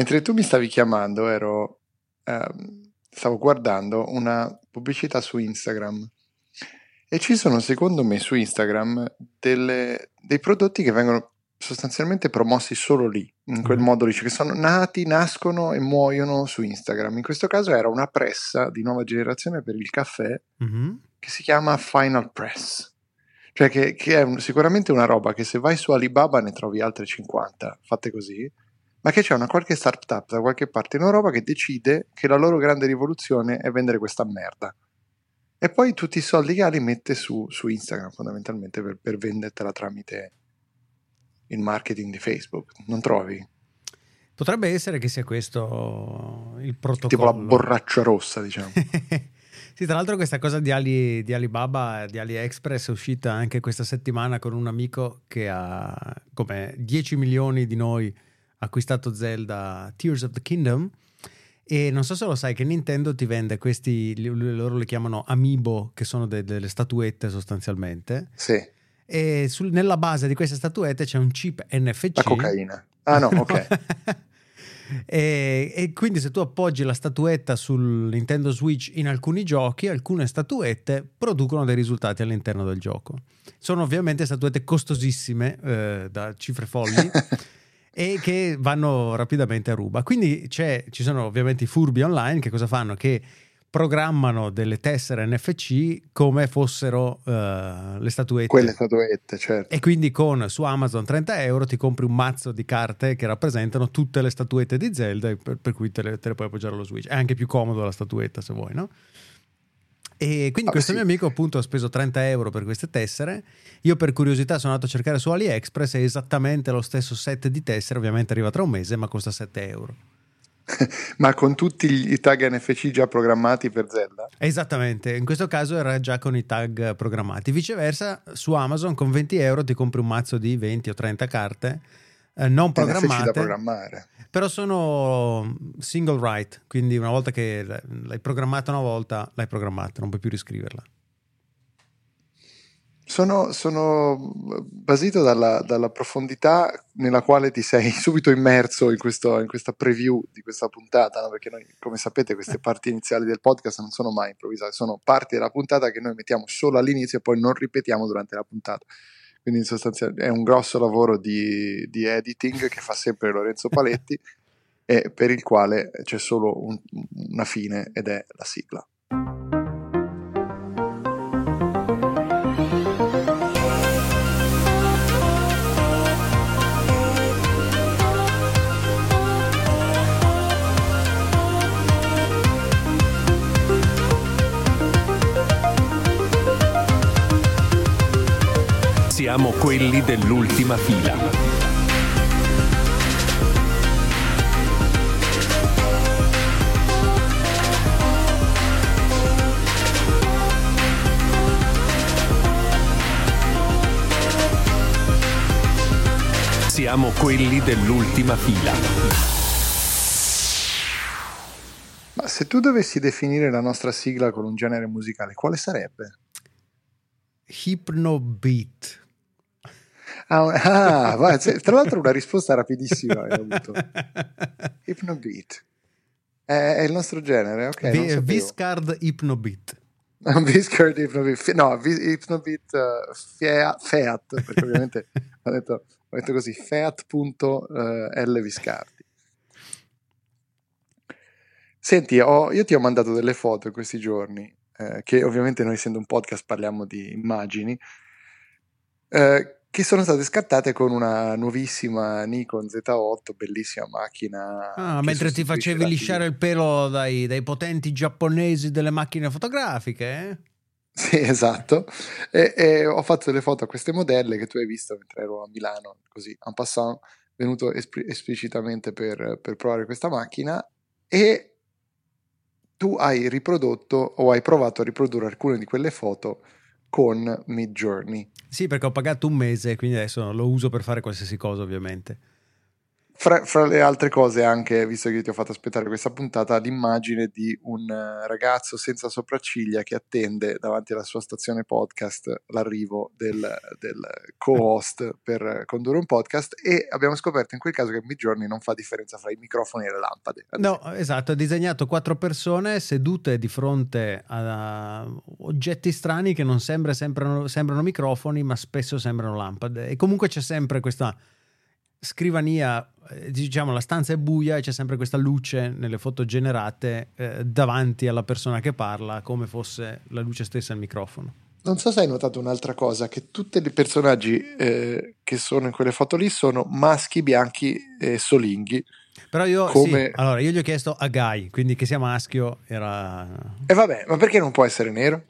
Mentre tu mi stavi chiamando, ero, ehm, stavo guardando una pubblicità su Instagram e ci sono, secondo me, su Instagram delle, dei prodotti che vengono sostanzialmente promossi solo lì, in quel mm. modo lì, cioè che sono nati, nascono e muoiono su Instagram. In questo caso era una pressa di nuova generazione per il caffè mm-hmm. che si chiama Final Press. Cioè che, che è un, sicuramente una roba che se vai su Alibaba ne trovi altre 50 fatte così, ma che c'è una qualche startup da qualche parte in Europa che decide che la loro grande rivoluzione è vendere questa merda e poi tutti i soldi che ha li mette su, su Instagram fondamentalmente per, per vendertela tramite il marketing di Facebook, non trovi? Potrebbe essere che sia questo il protocollo. Tipo la borraccia rossa, diciamo. sì, tra l'altro questa cosa di, Ali, di Alibaba, di AliExpress è uscita anche questa settimana con un amico che ha come 10 milioni di noi acquistato Zelda Tears of the Kingdom e non so se lo sai che Nintendo ti vende questi, loro li chiamano amiibo, che sono de- delle statuette sostanzialmente. Sì. E sul, nella base di queste statuette c'è un chip NFC. La cocaina. Ah no, ok. e, e, quindi se tu appoggi la statuetta sul Nintendo Switch in alcuni giochi, alcune statuette producono dei risultati all'interno del gioco. Sono ovviamente statuette costosissime, eh, da cifre folli. e che vanno rapidamente a ruba. Quindi ci sono ovviamente i furbi online che cosa fanno? Che programmano delle tessere NFC come fossero uh, le statuette. Quelle statuette, certo. E quindi con su Amazon 30 euro ti compri un mazzo di carte che rappresentano tutte le statuette di Zelda, per, per cui te le, te le, puoi appoggiare allo Switch. È anche più comodo la statuetta se vuoi, no? E quindi ah, questo sì. mio amico appunto ha speso 30 euro per queste tessere. Io per curiosità sono andato a cercare su AliExpress, è esattamente lo stesso set di tessere, ovviamente arriva tra un mese, ma costa 7 euro. ma con tutti i tag NFC già programmati per Zelda? Esattamente, in questo caso era già con i tag programmati. Viceversa, su Amazon con 20 euro ti compri un mazzo di 20 o 30 carte eh, non programmate. da programmare. Però sono single write, quindi una volta che l'hai programmata una volta, l'hai programmata, non puoi più riscriverla. Sono, sono basito dalla, dalla, profondità nella quale ti sei subito immerso in, questo, in questa preview di questa puntata, no? perché noi, come sapete, queste parti iniziali del podcast non sono mai improvvisate, sono parti della puntata che noi mettiamo solo all'inizio e poi non ripetiamo durante la puntata quindi in sostanza è un grosso lavoro di, di editing che fa sempre Lorenzo Paletti e per il quale c'è solo un, una fine ed è la sigla. Siamo quelli dell'ultima fila. Siamo quelli dell'ultima fila. Ma se tu dovessi definire la nostra sigla con un genere musicale, quale sarebbe? Hypnobeat. Ah, ah tra l'altro una risposta rapidissima hai avuto. Hypnobeat. È, è il nostro genere, ok. V- Viscard Hypnobeat. Viscard Hypnobeat. No, Hypnobeat uh, Fiat, perché ovviamente ho, detto, ho detto così, Fiat.l Viscardi. Senti, ho, io ti ho mandato delle foto in questi giorni, eh, che ovviamente noi essendo un podcast parliamo di immagini, eh, che sono state scattate con una nuovissima Nikon Z8, bellissima macchina. Ah, mentre ti facevi lisciare il pelo dai, dai, potenti giapponesi delle macchine fotografiche, eh? Sì, esatto. E, e, ho fatto delle foto a queste modelle che tu hai visto mentre ero a Milano, così, en passant, venuto espl- esplicitamente per, per provare questa macchina e tu hai riprodotto o hai provato a riprodurre alcune di quelle foto con Mid Journey. Sì, perché ho pagato un mese, quindi adesso lo uso per fare qualsiasi cosa, ovviamente. Fra, fra, le altre cose anche, visto che ti ho fatto aspettare questa puntata, l'immagine di un ragazzo senza sopracciglia che attende davanti alla sua stazione podcast l'arrivo del, del co-host per condurre un podcast e abbiamo scoperto in quel caso che Midjourney non fa differenza fra i microfoni e le lampade. No, esatto, ha disegnato quattro persone sedute di fronte a oggetti strani che non sembra, sembrano, sembrano microfoni ma spesso sembrano lampade e comunque c'è sempre questa scrivania, eh, diciamo la stanza è buia e c'è sempre questa luce nelle foto generate eh, davanti alla persona che parla come fosse la luce stessa al microfono. Non so se hai notato un'altra cosa, che tutti i personaggi eh, che sono in quelle foto lì sono maschi, bianchi e solinghi. Però io, come... sì, allora, io gli ho chiesto a Guy, quindi che sia maschio era... E vabbè, ma perché non può essere nero?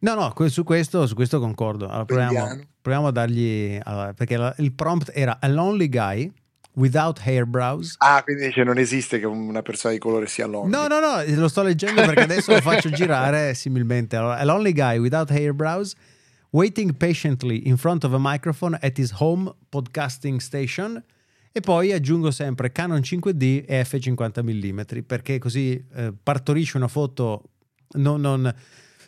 No, no, su questo, su questo concordo. Allora, proviamo, proviamo, a dargli. Allora, perché il prompt era a lonely guy without hairbrows. Ah, quindi dice non esiste che una persona di colore sia lonely. No, no, no, lo sto leggendo perché adesso lo faccio girare similmente. Allora, a lonely guy without hairbrows waiting patiently in front of a microphone at his home podcasting station. E poi aggiungo sempre Canon 5D e f50 mm perché così eh, partorisce una foto non, non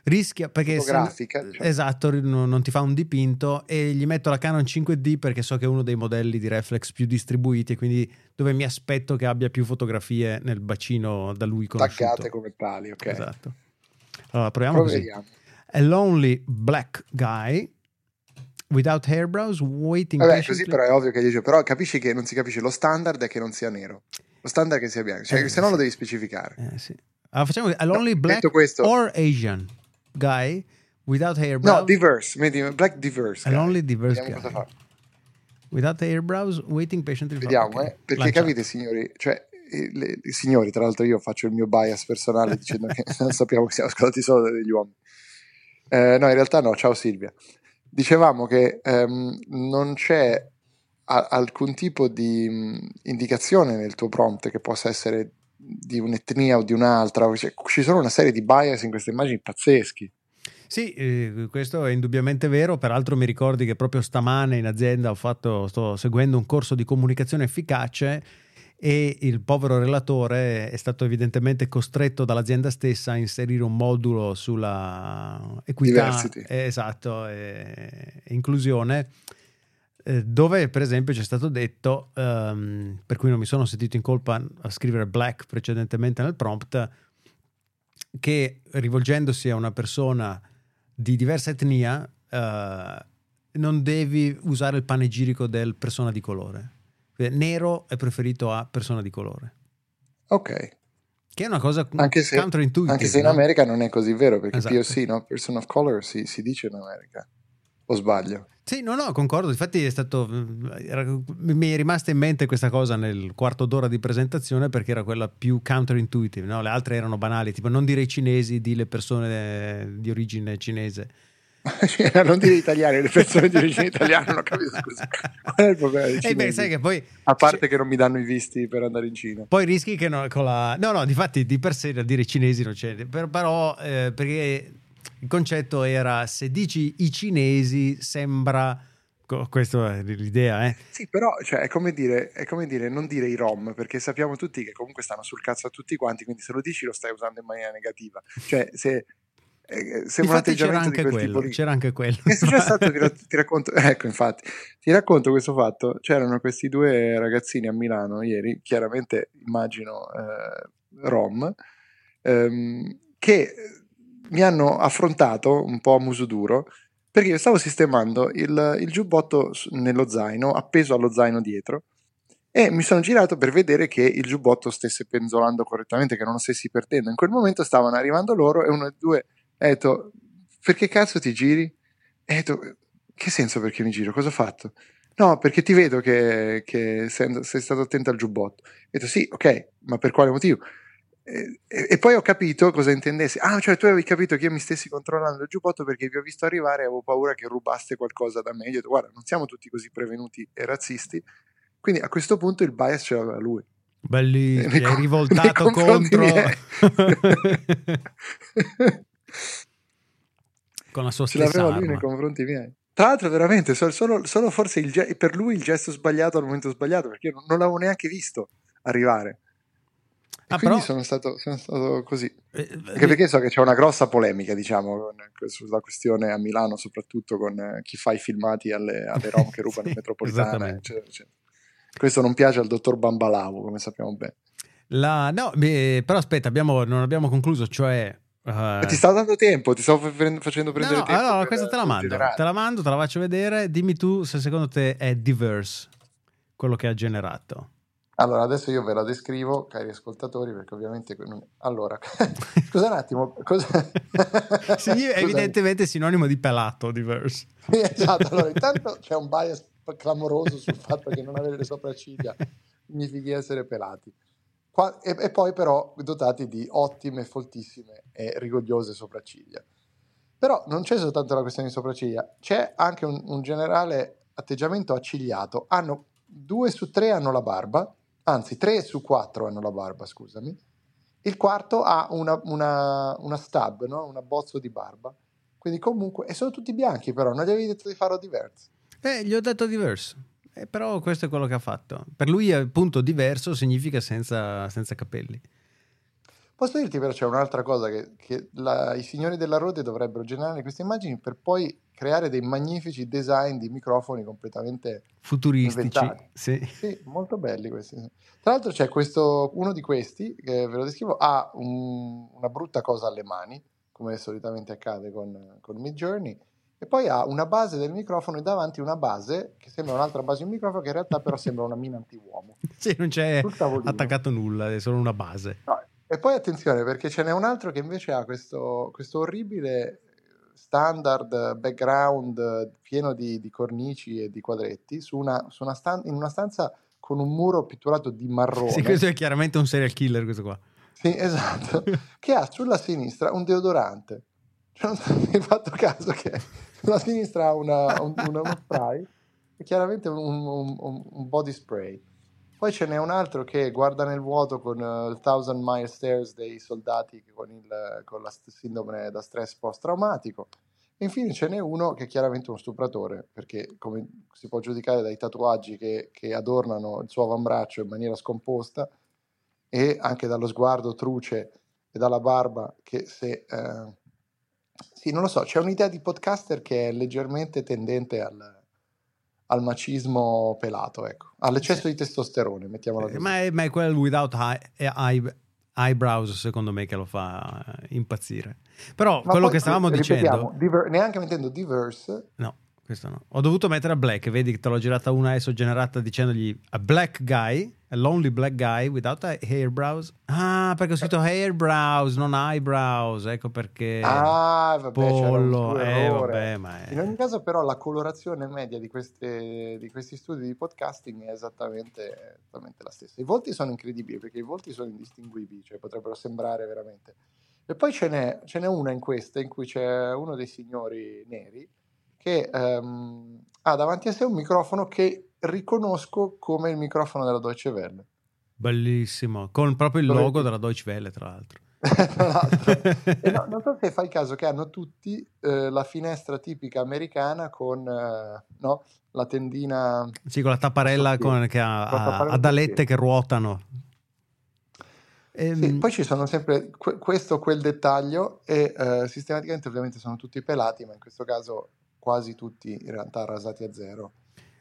rischia perché fotografica se, cioè. esatto non, ti fa un dipinto e gli metto la Canon 5D perché so che è uno dei modelli di reflex più distribuiti e quindi dove mi aspetto che abbia più fotografie nel bacino da lui conosciuto. Taggate come tali ok. Esatto. Allora proviamo così. A lonely black guy without hairbrows waiting Vabbè, così però è ovvio che dice però capisci che non si capisce lo standard è che non sia nero. Lo standard è che sia bianco. Cioè eh, se no lo devi specificare. Eh, sì. allora, facciamo a lonely no, black or Asian guy without eyebrows. No, diverse, black diverse. An only diverse Vediamo guy. Cosa fa. Without eyebrows, waiting patiently. Vediamo, eh, perché Lanciato. capite signori, cioè le, i signori, tra l'altro io faccio il mio bias personale dicendo che non sappiamo che siamo scalati solo degli uomini. Eh, no, in realtà no, ciao Silvia. Dicevamo che um, non c'è a, alcun tipo di um, indicazione nel tuo prompt che possa essere di un'etnia o di un'altra, cioè, ci sono una serie di bias in queste immagini pazzeschi. Sì, eh, questo è indubbiamente vero. Peraltro mi ricordi che proprio stamane in azienda fatto, sto seguendo un corso di comunicazione efficace e il povero relatore è stato evidentemente costretto dall'azienda stessa a inserire un modulo sulla equità, eh, esatto, e, e inclusione eh, dove per esempio c'è stato detto, um, per cui non mi sono sentito in colpa a scrivere black precedentemente nel prompt, che rivolgendosi a una persona di diversa etnia uh, non devi usare il panegirico del persona di colore. Nero è preferito a persona di colore. Ok. Che è una cosa anche se, counterintuitive. Anche se in America non è così vero, perché esatto. POC, no? Person of Color, si, si dice in America. O sbaglio? Sì, no, no, concordo. Infatti è stato. Era, mi è rimasta in mente questa cosa nel quarto d'ora di presentazione perché era quella più counterintuitive. No? Le altre erano banali, tipo non dire i cinesi, di le persone di origine cinese. non dire italiani, le persone di origine italiana, non ho capito scusa. Qual è il problema? Eh beh, sai che poi, A parte cioè, che non mi danno i visti per andare in Cina. Poi rischi che no, con la. No, no, difatti di per sé a dire cinesi non c'è. Per, però, eh, perché il concetto era se dici i cinesi sembra questa è l'idea, eh? Sì, però cioè, è, come dire, è, come dire, non dire i rom, perché sappiamo tutti che comunque stanno sul cazzo a tutti quanti, quindi se lo dici lo stai usando in maniera negativa. Cioè, se eh, sembra un atteggiamento c'era anche, quello, c'era anche quello. È stato? Ti, ti, racconto, ecco, infatti, ti racconto questo fatto. C'erano questi due ragazzini a Milano ieri, chiaramente immagino eh, rom, ehm, che mi hanno affrontato un po' a muso duro perché io stavo sistemando il, il giubbotto nello zaino, appeso allo zaino dietro, e mi sono girato per vedere che il giubbotto stesse penzolando correttamente, che non lo stessi perdendo. In quel momento stavano arrivando loro e uno dei due ha detto: Perché cazzo ti giri? E ho detto: Che senso perché mi giro? Cosa ho fatto? No, perché ti vedo che, che sei, sei, stato attento al giubbotto. Ho detto: Sì, ok, ma per quale motivo? E, e, poi ho capito cosa intendessi. Ah, cioè tu avevi capito che io mi stessi controllando il giubbotto perché vi ho visto arrivare e avevo paura che rubaste qualcosa da me. Io ho detto, guarda, non siamo tutti così prevenuti e razzisti. Quindi a questo punto il bias ce l'aveva lui. Belli, ti hai rivoltato contro. Con la sua Ce l'aveva lui nei confronti miei. Tra l'altro, veramente, solo, solo, forse il per lui il gesto sbagliato al momento sbagliato, perché io non, non l'avevo neanche visto arrivare. Ah, quindi però- sono, stato, sono stato così. Eh, Anche perché so che c'è una grossa polemica, diciamo, con- sulla questione a Milano, soprattutto con eh, chi fa i filmati alle, alle rom che rubano Sì, metropolitana, eccetera, eccetera. Questo non piace al dottor Bambalavo, come sappiamo bene. La- no, beh, però aspetta, abbiamo- non abbiamo concluso, cioè... eh, E ti stavo dando tempo, ti stavo facendo prendere no, tempo. allora per- questa te la mando, generare. te la mando, te la faccio vedere, dimmi tu se secondo te è diverse quello che ha generato. Allora, adesso io ve la descrivo, cari ascoltatori, perché ovviamente... non- Allora, scusa un attimo, cosa... Sì, Scusami. evidentemente sinonimo di pelato, diverse. Sì, esatto, allora intanto c'è un bias clamoroso sul fatto che non avere le sopracciglia significhi essere pelati. Qua- e, e poi però dotati di ottime, foltissime e rigogliose sopracciglia. Però non c'è soltanto la questione di sopracciglia, c'è anche un, un generale atteggiamento accigliato. Hanno due su tre hanno la barba, anzi tre su quattro hanno la barba, scusami. Il quarto ha una, una, una stub, no? un abbozzo di barba. Quindi comunque, e sono tutti bianchi però, non gli avevi detto di farlo diverso. Eh, gli ho detto diverse. Eh, però questo è quello che ha fatto. Per lui, appunto, diverso significa senza, senza capelli. Posso dirti però c'è un'altra cosa che, che la- i signori della Rode dovrebbero generare queste immagini per poi creare dei magnifici design di microfoni completamente Futuristici. Sì. Sì, molto belli questi. Tra l'altro c'è questo, uno di questi, che ve lo descrivo, ha un- una brutta cosa alle mani, come solitamente accade con, con Midjourney, e poi ha una base del microfono e davanti una base che sembra un'altra base di un microfono, che in realtà però sembra una mina anti-uomo. Sì, non c'è attaccato nulla, è solo una base. No, E poi attenzione perché ce n'è un altro che invece ha questo, questo orribile standard background pieno di, di cornici e di quadretti su una, su una stan- in una stanza con un muro pitturato di marrone. Sì, questo è chiaramente un serial killer, questo qua. Sì, esatto. che ha sulla sinistra un deodorante. Cioè, non so hai fatto caso che sulla sinistra ha una- un, una- uno spray e chiaramente un- un- un body spray. Poi ce n'è un altro che guarda nel vuoto con eh, il Thousand Mile Stairs dei soldati con, il- con la st- sindrome da stress post-traumatico. E infine ce n'è uno che è chiaramente uno stupratore, perché come si può giudicare dai tatuaggi che, che adornano il suo avambraccio in maniera scomposta e anche dallo sguardo truce e dalla barba che se... eh, sì, non lo so, c'è un'idea di podcaster che è leggermente tendente al, al macismo pelato, ecco, all'eccesso di testosterone, mettiamola così. Eh, Ma è, ma è quel without eye- eye- eyebrows, secondo me, che lo fa eh, impazzire. Però Ma quello poi, che stavamo dicendo... diver- neanche mettendo diverse, No, questo no. Ho dovuto mettere a black, vedi che te l'ho girata una adesso generata dicendogli a black guy, a lonely black guy without a eyebrows. Ah, perché ho scritto eyebrows, non eyebrows, ecco perché... ah, vabbè, pollo, eh, vabbè, ma è... In ogni caso, però, la colorazione media di, queste- di questi studi di podcasting è esattamente, esattamente la stessa. I volti sono incredibili perché i volti sono indistinguibili, cioè potrebbero sembrare veramente. E poi ce n'è, ce n'è una in questa in cui c'è uno dei signori neri che ehm, ha davanti a sé un microfono che riconosco come il microfono della Deutsche Welle. Bellissimo, con proprio il logo della Deutsche Welle, tra l'altro. Tra l'altro. E no, non so se fai caso che hanno tutti eh, la finestra tipica americana con eh, no, la tendina. Sì, con la tapparella con, che ha, tapparella ad alette che ruotano. Ehm, Sì, poi ci sono sempre que- questo o quel dettaglio e eh, sistematicamente ovviamente sono tutti pelati, ma in questo caso quasi tutti in realtà rasati a zero.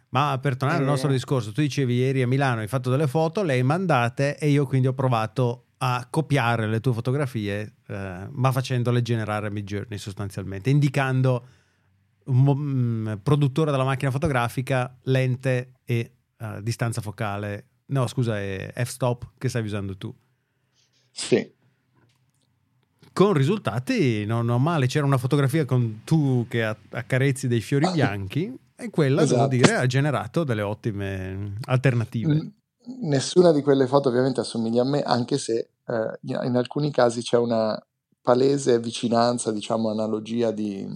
Ma per tornare al Eh. nostro discorso, tu dicevi ieri a Milano hai fatto delle foto, le hai mandate e io quindi ho provato a copiare le tue fotografie, eh, ma facendole generare a Midjourney sostanzialmente, indicando un mo- mm, produttore della macchina fotografica, lente e eh, distanza focale. No, scusa, è f-stop che stavi usando tu. Sì, Con risultati non, non male, c'era una fotografia con tu che accarezzi dei fiori bianchi e quella, devo Esatto. dire, ha generato delle ottime alternative. Nessuna di quelle foto ovviamente assomiglia a me, anche se eh, in in alcuni casi c'è una palese vicinanza, diciamo analogia di,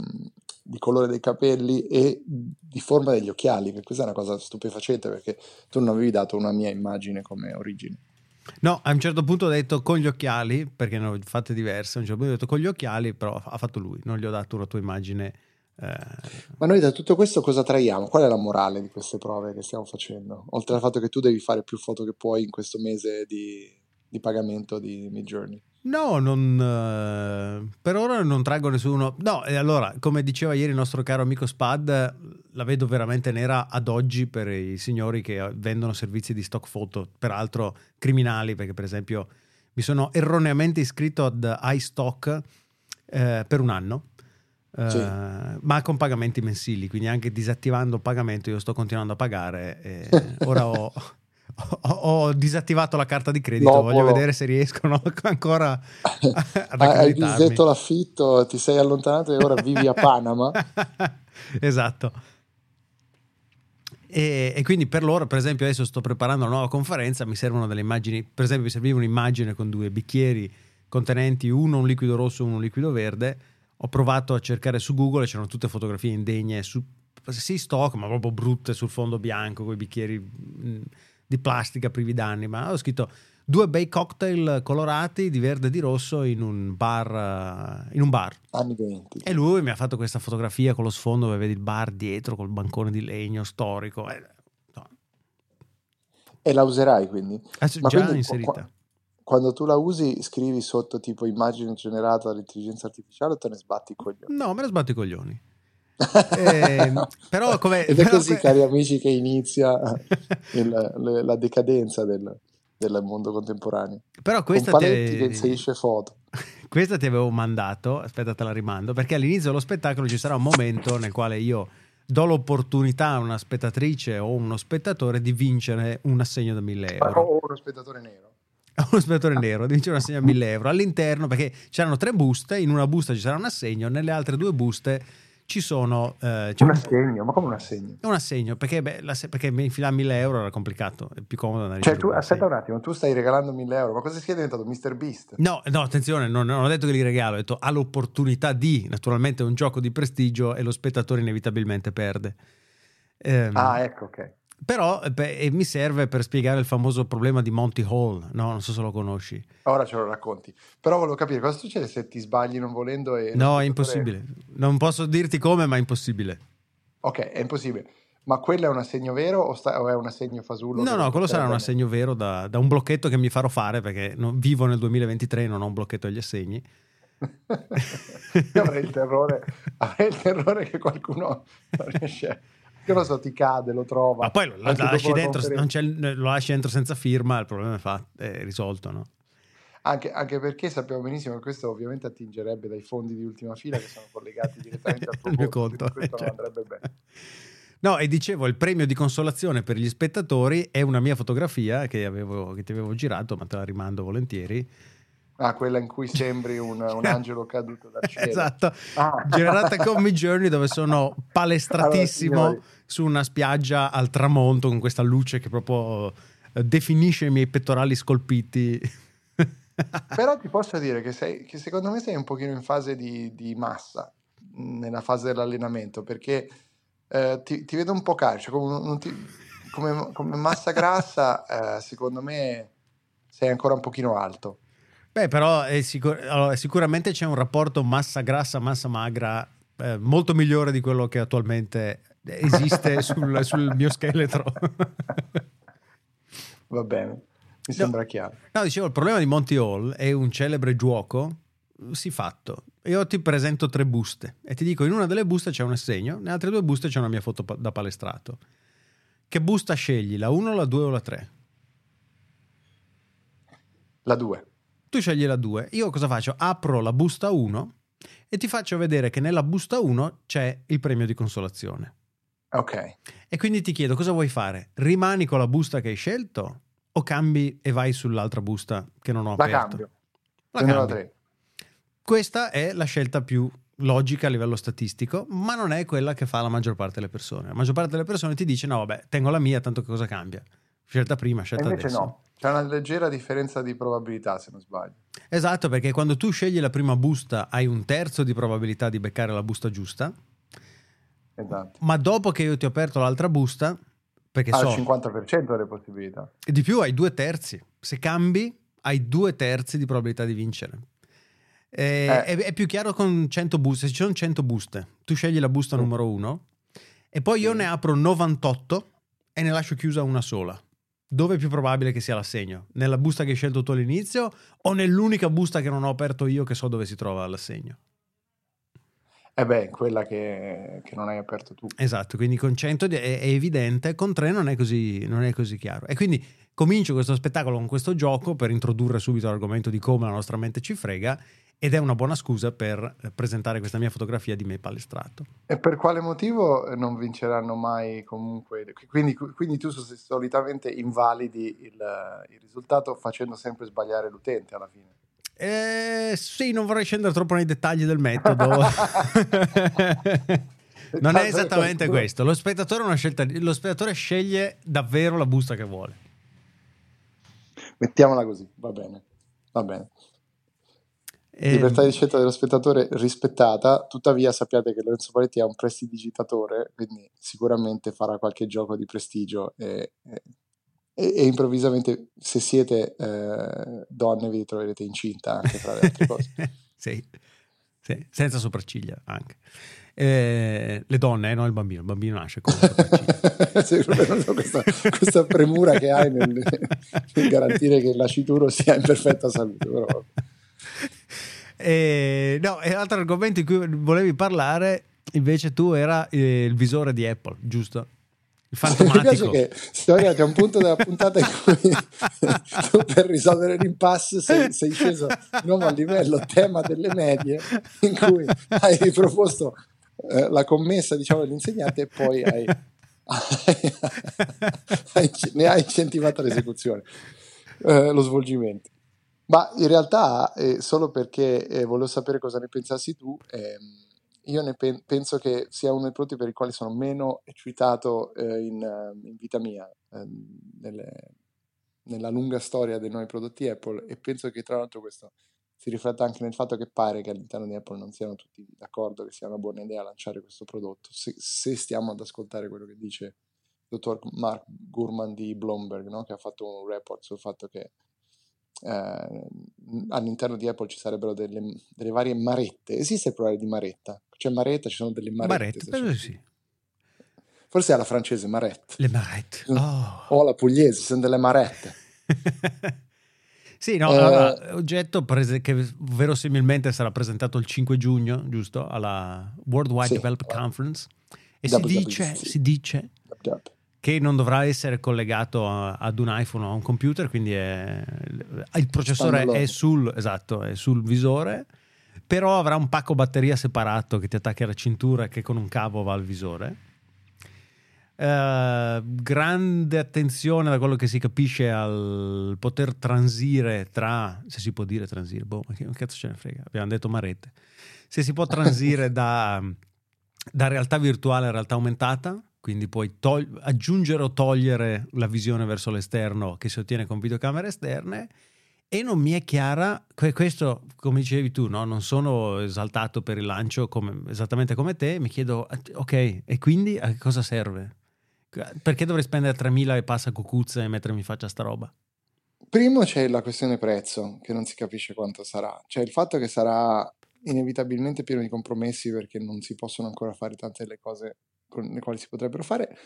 di colore dei capelli e di forma degli occhiali, che questa è una cosa stupefacente perché tu non avevi dato una mia immagine come origine. No, a un certo punto ho detto con gli occhiali, perché ne ho fatte diverse, a un certo punto ho detto con gli occhiali, però ha fatto lui, non gli ho dato una tua immagine Eh, Ma noi da tutto questo cosa traiamo? Qual è la morale di queste prove che stiamo facendo? Oltre al fatto che tu devi fare più foto che puoi in questo mese di, di pagamento di Midjourney. No, non, eh, per ora non traggo nessuno. No, e allora, come diceva ieri il nostro caro amico Spad, la vedo veramente nera ad oggi per i signori che vendono servizi di stock photo, peraltro criminali, perché per esempio mi sono erroneamente iscritto ad iStock eh, per un anno. eh, Sì. ma con pagamenti mensili, quindi anche disattivando il pagamento io sto continuando a pagare. ora ho, ho- ho disattivato la carta di credito, No, voglio buono. vedere se riescono ancora ad Hai disdetto l'affitto, ti sei allontanato e ora vivi a Panama. esatto. E, e quindi per loro, per esempio, adesso sto preparando una nuova conferenza, mi servono delle immagini, per esempio mi serviva un'immagine con due bicchieri contenenti uno un liquido rosso e uno un liquido verde. Ho provato a cercare su Google c'erano tutte fotografie indegne, su, sì stock, ma proprio brutte sul fondo bianco, con i bicchieri mh, di plastica privi d'anni, ma ho scritto due bei cocktail colorati di verde e di rosso in un bar, eh, in un bar. Anni 20. E lui mi ha fatto questa fotografia con lo sfondo dove vedi il bar dietro col bancone di legno storico. Eh, no, E la userai quindi? adesso Ma già quindi inserita. qua- Quando tu la usi, scrivi sotto tipo immagine generata dall'intelligenza artificiale o te ne sbatti i coglioni? No, me la sbatto i coglioni. Eh, però come- Ed è però così, que- cari amici, che inizia il- le- la decadenza del, del mondo contemporaneo. Però questa Con ti, Paletti che inserisce foto. questa ti avevo mandato, aspetta te la rimando, perché all'inizio dello spettacolo ci sarà un momento nel quale io do l'opportunità a una spettatrice o uno spettatore di vincere un assegno da 1000 euro. O uno spettatore nero. uno spettatore nero di vincere un assegno a 1000 euro all'interno perché c'erano tre buste in una busta ci sarà un assegno nelle altre due buste ci sono eh, Un un, assegno, ma come un assegno? un assegno perché, beh, la- perché infilare 1000 euro era complicato è più comodo andare Cioè, tu, aspetta un attimo, tu stai regalando 1000 euro, ma cosa sei diventato? Mr. Beast? No, no, attenzione, non, non ho detto che li regalo, ho detto ha l'opportunità di, naturalmente è un gioco di prestigio e lo spettatore inevitabilmente perde. Ehm, Ah, ecco, ok. Però eh, beh, e mi serve per spiegare il famoso problema di Monty Hall, no? Non so se lo conosci. Ora ce lo racconti. Però volevo capire cosa succede se ti sbagli non volendo e... No, è impossibile. Non posso dirti come, ma è impossibile. Ok, è impossibile. Ma quello è un assegno vero o, sta- o è un assegno fasullo? No, no, quello sarà un potrebbe- assegno vero da, da un blocchetto che mi farò fare perché non- vivo nel 2023 e non ho un blocchetto agli assegni. Io avrei il terrore, avrei il terrore che qualcuno non riesce, che non so, ti cade, lo trova. Ma poi lo, lo lasci la dentro, non lo lasci dentro senza firma, il problema è, fatto, è risolto, no? Anche, anche perché sappiamo benissimo che questo ovviamente attingerebbe dai fondi di ultima fila che sono collegati direttamente al tuo mio conto, questo non Cioè. andrebbe bene. No, e dicevo, il premio di consolazione per gli spettatori è una mia fotografia che, avevo- che ti avevo girato, ma te la rimando volentieri. Ah, quella in cui sembri un, un angelo caduto dal cielo. Esatto, Ah. generata con Midjourney dove sono palestratissimo Allora, su una spiaggia al tramonto con questa luce che proprio eh, definisce i miei pettorali scolpiti. Però ti posso dire che, sei, che secondo me sei un pochino in fase di, di massa, nella fase dell'allenamento, perché eh, ti, ti vedo un po' calcio, come, ti- come- come massa grassa, eh, secondo me sei ancora un pochino alto. Beh, però è sicur- allora, sicuramente c'è un rapporto massa grassa, massa magra eh, molto migliore di quello che attualmente esiste sul, sul mio scheletro. Va bene, mi sembra chiaro. No, dicevo, il problema di Monty Hall è un celebre gioco si fatto. Io ti presento tre buste e ti dico in una delle buste c'è un assegno, nelle altre due buste c'è una mia foto da palestrato. Che busta scegli, la 1, la 2 o la 3? La 2. Tu scegli la 2. Io cosa faccio? Apro la busta 1 e ti faccio vedere che nella busta 1 c'è il premio di consolazione. Ok. E quindi ti chiedo cosa vuoi fare? Rimani con la busta che hai scelto o cambi e vai sull'altra busta che non ho La aperto? cambio. La Prendo la cambi. 3. Questa è la scelta più logica a livello statistico, ma non è quella che fa la maggior parte delle persone. La maggior parte delle persone ti dice: No, vabbè, tengo la mia, tanto che cosa cambia? Scelta prima, E scelta invece adesso. no, c'è una leggera differenza di probabilità se non sbaglio. Esatto, perché quando tu scegli la prima busta hai un terzo di probabilità di beccare la busta giusta, Esatto. ma dopo che io ti ho aperto l'altra busta, perché Ha so, il 50% delle possibilità. e di più hai due terzi. Se cambi, hai due terzi di probabilità di vincere. Eh. È, è più chiaro con 100 buste. Se ci sono 100 buste, tu scegli la busta Sì. numero 1 e poi io Sì. ne apro 98 e ne lascio chiusa una sola. Dove è più probabile che sia l'assegno? Nella busta che hai scelto tu all'inizio o nell'unica busta che non ho aperto io che so dove si trova l'assegno? Eh beh, quella che, che non hai aperto tu. Esatto, quindi con 100 è, è evidente, con 3 non è, così, non è così chiaro. E quindi comincio questo spettacolo con questo gioco per introdurre subito l'argomento di come la nostra mente ci frega ed è una buona scusa per presentare questa mia fotografia di me palestrato. E per quale motivo non vinceranno mai comunque? Quindi, quindi tu solitamente invalidi il, il risultato facendo sempre sbagliare l'utente alla fine. Eh, sì, non vorrei scendere troppo nei dettagli del metodo. non è esattamente questo. Lo spettatore, è una scelta, lo spettatore sceglie davvero la busta che vuole. Mettiamola così, va bene. Va bene. E- Libertà di scelta dello spettatore rispettata, tuttavia sappiate che Lorenzo Paletti è un prestidigitatore, quindi sicuramente farà qualche gioco di prestigio e, e- e improvvisamente se siete eh, donne vi troverete incinta anche tra le altre cose. sì, sì, senza sopracciglia anche. Eh, le donne, eh, non il bambino, il bambino nasce con. Sì, questa, questa premura che hai nel, nel garantire che il nascituro sia in perfetta salute. Però, Eh, no, e l'altro argomento di cui volevi parlare invece tu era eh, il visore di Apple, giusto? Il Mi piace fantomatico. che siamo arrivati a un punto della puntata in cui tu per risolvere l'impasse sei, sei sceso di nuovo a livello tema delle medie in cui hai riproposto eh, la commessa diciamo dell'insegnante e poi hai, hai- ne hai incentivato l'esecuzione eh, lo svolgimento ma in realtà eh, solo perché eh, volevo sapere cosa ne pensassi tu ehm, io ne pen- penso che sia uno dei prodotti per i quali sono meno eccitato eh, in, eh, in vita mia ehm, nelle- nella lunga storia dei nuovi prodotti Apple e penso che tra l'altro questo si rifletta anche nel fatto che pare che all'interno di Apple non siano tutti d'accordo che sia una buona idea lanciare questo prodotto se, se stiamo ad ascoltare quello che dice il dottor Mark Gurman di Bloomberg no? che ha fatto un report sul fatto che eh, all'interno di Apple ci sarebbero delle, delle varie marette. Esiste il plurale di maretta? C'è maretta, ci sono delle marette. Di sì. Forse è alla francese marette. Le marette. Oh. O alla pugliese, sono delle marette. sì, no, Eh, allora, oggetto prese- che verosimilmente sarà presentato il 5 giugno, giusto? Alla World Wide Sì. Developer Conference. E si dice, si dice. Che non dovrà essere collegato a- ad un iPhone o a un computer, quindi è- il processore Standalone. è sul, esatto, è sul visore, però avrà un pacco batteria separato che ti attacchi alla cintura e che con un cavo va al visore. Eh, grande attenzione da quello che si capisce al poter transire tra, se si può dire transire, boh, ma che cazzo ce ne frega, abbiamo detto marette, se si può transire da, da realtà virtuale a realtà aumentata, quindi puoi tol- aggiungere o togliere la visione verso l'esterno che si ottiene con videocamere esterne e non mi è chiara, que- questo come dicevi tu, no? non sono esaltato per il lancio come- esattamente come te, mi chiedo, ok, e quindi a che cosa serve? Perché dovrei spendere 3.000 e passa cucuzze e mettermi in faccia sta roba? Primo c'è la questione prezzo, che non si capisce quanto sarà. Cioè il fatto che sarà inevitabilmente pieno di compromessi perché non si possono ancora fare tante delle cose con le quali si potrebbero fare.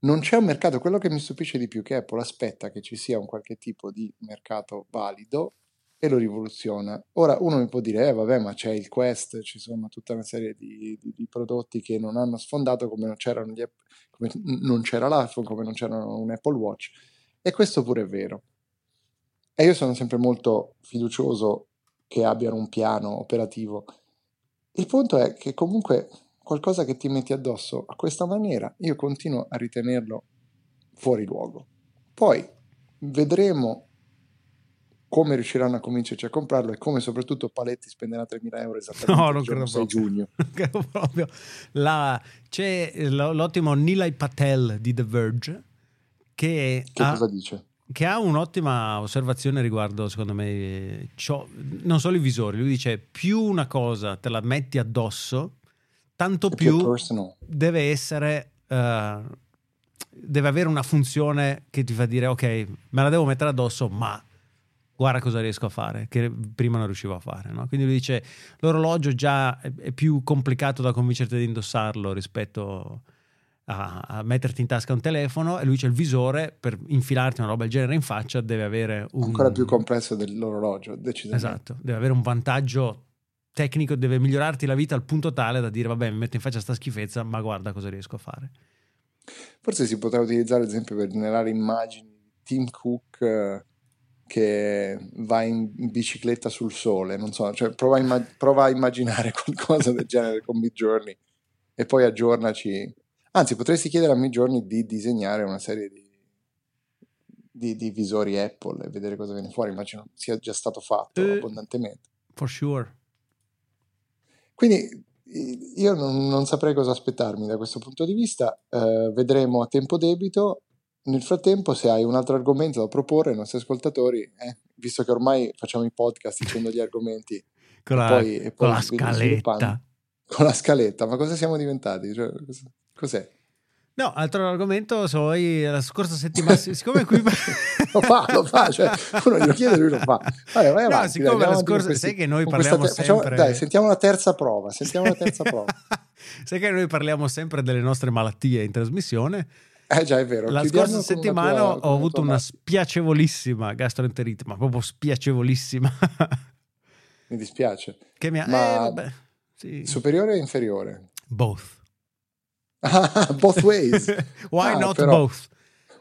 Non c'è un mercato, quello che mi stupisce di più è che Apple aspetta che ci sia un qualche tipo di mercato valido e lo rivoluziona. Ora uno mi può dire, eh vabbè, ma c'è il Quest, ci sono tutta una serie di, di- di prodotti che non hanno sfondato come non c'erano gli come non c'era l'iPhone, come non c'era un Apple Watch. E questo pure è vero. E io sono sempre molto fiducioso che abbiano un piano operativo. Il punto è che comunque qualcosa che ti metti addosso a questa maniera, io continuo a ritenerlo fuori luogo. Poi vedremo come riusciranno a convincerci a comprarlo e come soprattutto Paletti spenderà 3.000 euro esattamente No, il non credo 6 proprio. giugno. Credo proprio. La- c'è l'ottimo Nilay Patel di The Verge che, Che ha, cosa dice? che ha un'ottima osservazione riguardo, secondo me, ciò- non solo i visori. Lui dice: più una cosa te la metti addosso, tanto più deve essere. eh, deve avere una funzione che ti fa dire: Ok, me la devo mettere addosso, ma guarda cosa riesco a fare, che prima non riuscivo a fare. No? Quindi lui dice, l'orologio già è, più complicato da convincerti ad indossarlo rispetto a, a, metterti in tasca un telefono e lui c'è il visore per infilarti una roba del genere in faccia deve avere un... Ancora più complesso dell'orologio, decisamente. Esatto, deve avere un vantaggio tecnico, deve migliorarti la vita al punto tale da dire vabbè mi metto in faccia sta schifezza ma guarda cosa riesco a fare. Forse si potrà utilizzare ad esempio per generare immagini di Tim Cook eh, che va in bicicletta sul sole, non so, cioè prova a, imma- prova a immaginare qualcosa del genere con Midjourney e poi aggiornaci Anzi, potresti chiedere a Midjourney di disegnare una serie di, di, di, visori Apple e vedere cosa viene fuori. Immagino sia già stato fatto uh, abbondantemente. For sure. Quindi io non, non, saprei cosa aspettarmi da questo punto di vista. Uh, vedremo a tempo debito. Nel frattempo, se hai un altro argomento da proporre ai nostri ascoltatori, eh, visto che ormai facciamo i podcast dicendo gli argomenti con, la, poi, e poi con la scaletta. Con la scaletta, ma cosa siamo diventati? Cioè, Cos'è? No, altro argomento, so, la scorsa settimana, siccome qui... lo fa, lo fa, cioè uno glielo chiede e lui lo fa. Vabbè, vai avanti, no, siccome dai, la scorsa, questi, sai che noi parliamo te- sempre... Facciamo, dai, sentiamo la terza prova, sentiamo la terza prova. sai che noi parliamo sempre delle nostre malattie in trasmissione. Eh già, è vero. La Chiudiamo scorsa settimana tua, ho avuto una spiacevolissima gastroenterite, ma proprio spiacevolissima. mi dispiace. Che mi ha... Ma eh, vabbè, sì. Superiore o inferiore? Both. Both ways. Why ah, not però... both?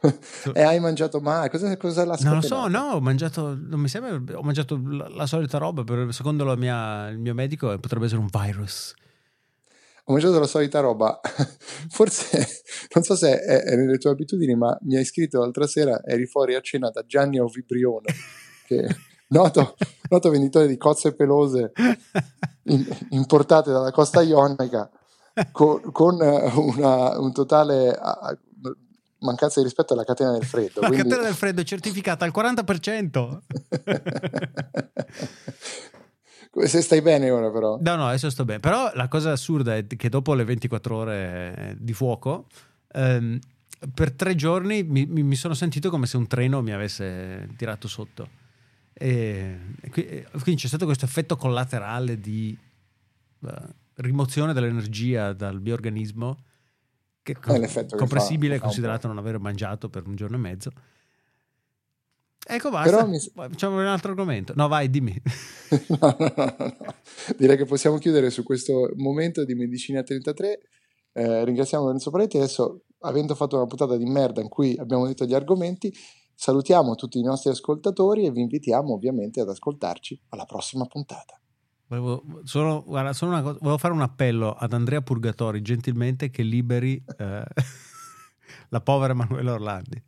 e hai mangiato mai? Cosa, cosa l'ha Non lo so, no, ho mangiato, non mi sembra, ho mangiato la, la solita roba, per, secondo mia, il mio medico potrebbe essere un virus. Ho mangiato la solita roba, forse, non so se è, è, nelle tue abitudini, ma mi hai scritto l'altra sera, eri fuori a cena da Gianni Ovibrione, che noto, noto venditore di cozze pelose in, importate dalla costa ionica con, con eh, una, un totale mancanza di rispetto alla catena del freddo. La quindi... catena del freddo è certificata al 40%. Se stai bene ora però. No, no, adesso sto bene. Però la cosa assurda è che dopo le 24 ore di fuoco, ehm, per tre giorni mi, mi, sono sentito come se un treno mi avesse tirato sotto. E, quindi c'è stato questo effetto collaterale di... Uh, rimozione dell'energia dal bioorganismo che è com- comprensibile fa, considerato non aver mangiato per un giorno e mezzo. Ecco, basta. Mi... Facciamo un altro argomento. No, vai, dimmi. no, no, no, no, Direi che possiamo chiudere su questo momento di Medicina 33. Eh, ringraziamo Lorenzo Paletti. Adesso, avendo fatto una puntata di merda in cui abbiamo detto gli argomenti, salutiamo tutti i nostri ascoltatori e vi invitiamo ovviamente ad ascoltarci alla prossima puntata. Volevo, solo, guarda, solo una cosa, volevo fare un appello ad Andrea Purgatori gentilmente che liberi eh, la povera Emanuela Orlandi.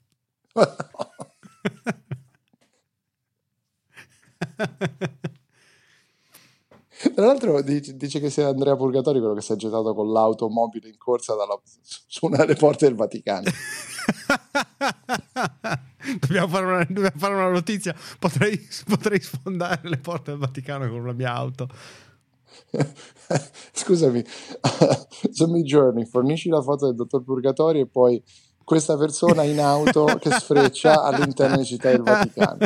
Tra l'altro dice, dice, che sia Andrea Purgatori quello che si è gettato con l'automobile in corsa dalla, su una delle porte del Vaticano. dobbiamo, fare una, dobbiamo, fare una, notizia. Potrei, potrei sfondare le porte del Vaticano con la mia auto. Scusami, su Journey fornisci la foto del dottor Purgatori e poi questa persona in auto che sfreccia all'interno di città del Vaticano.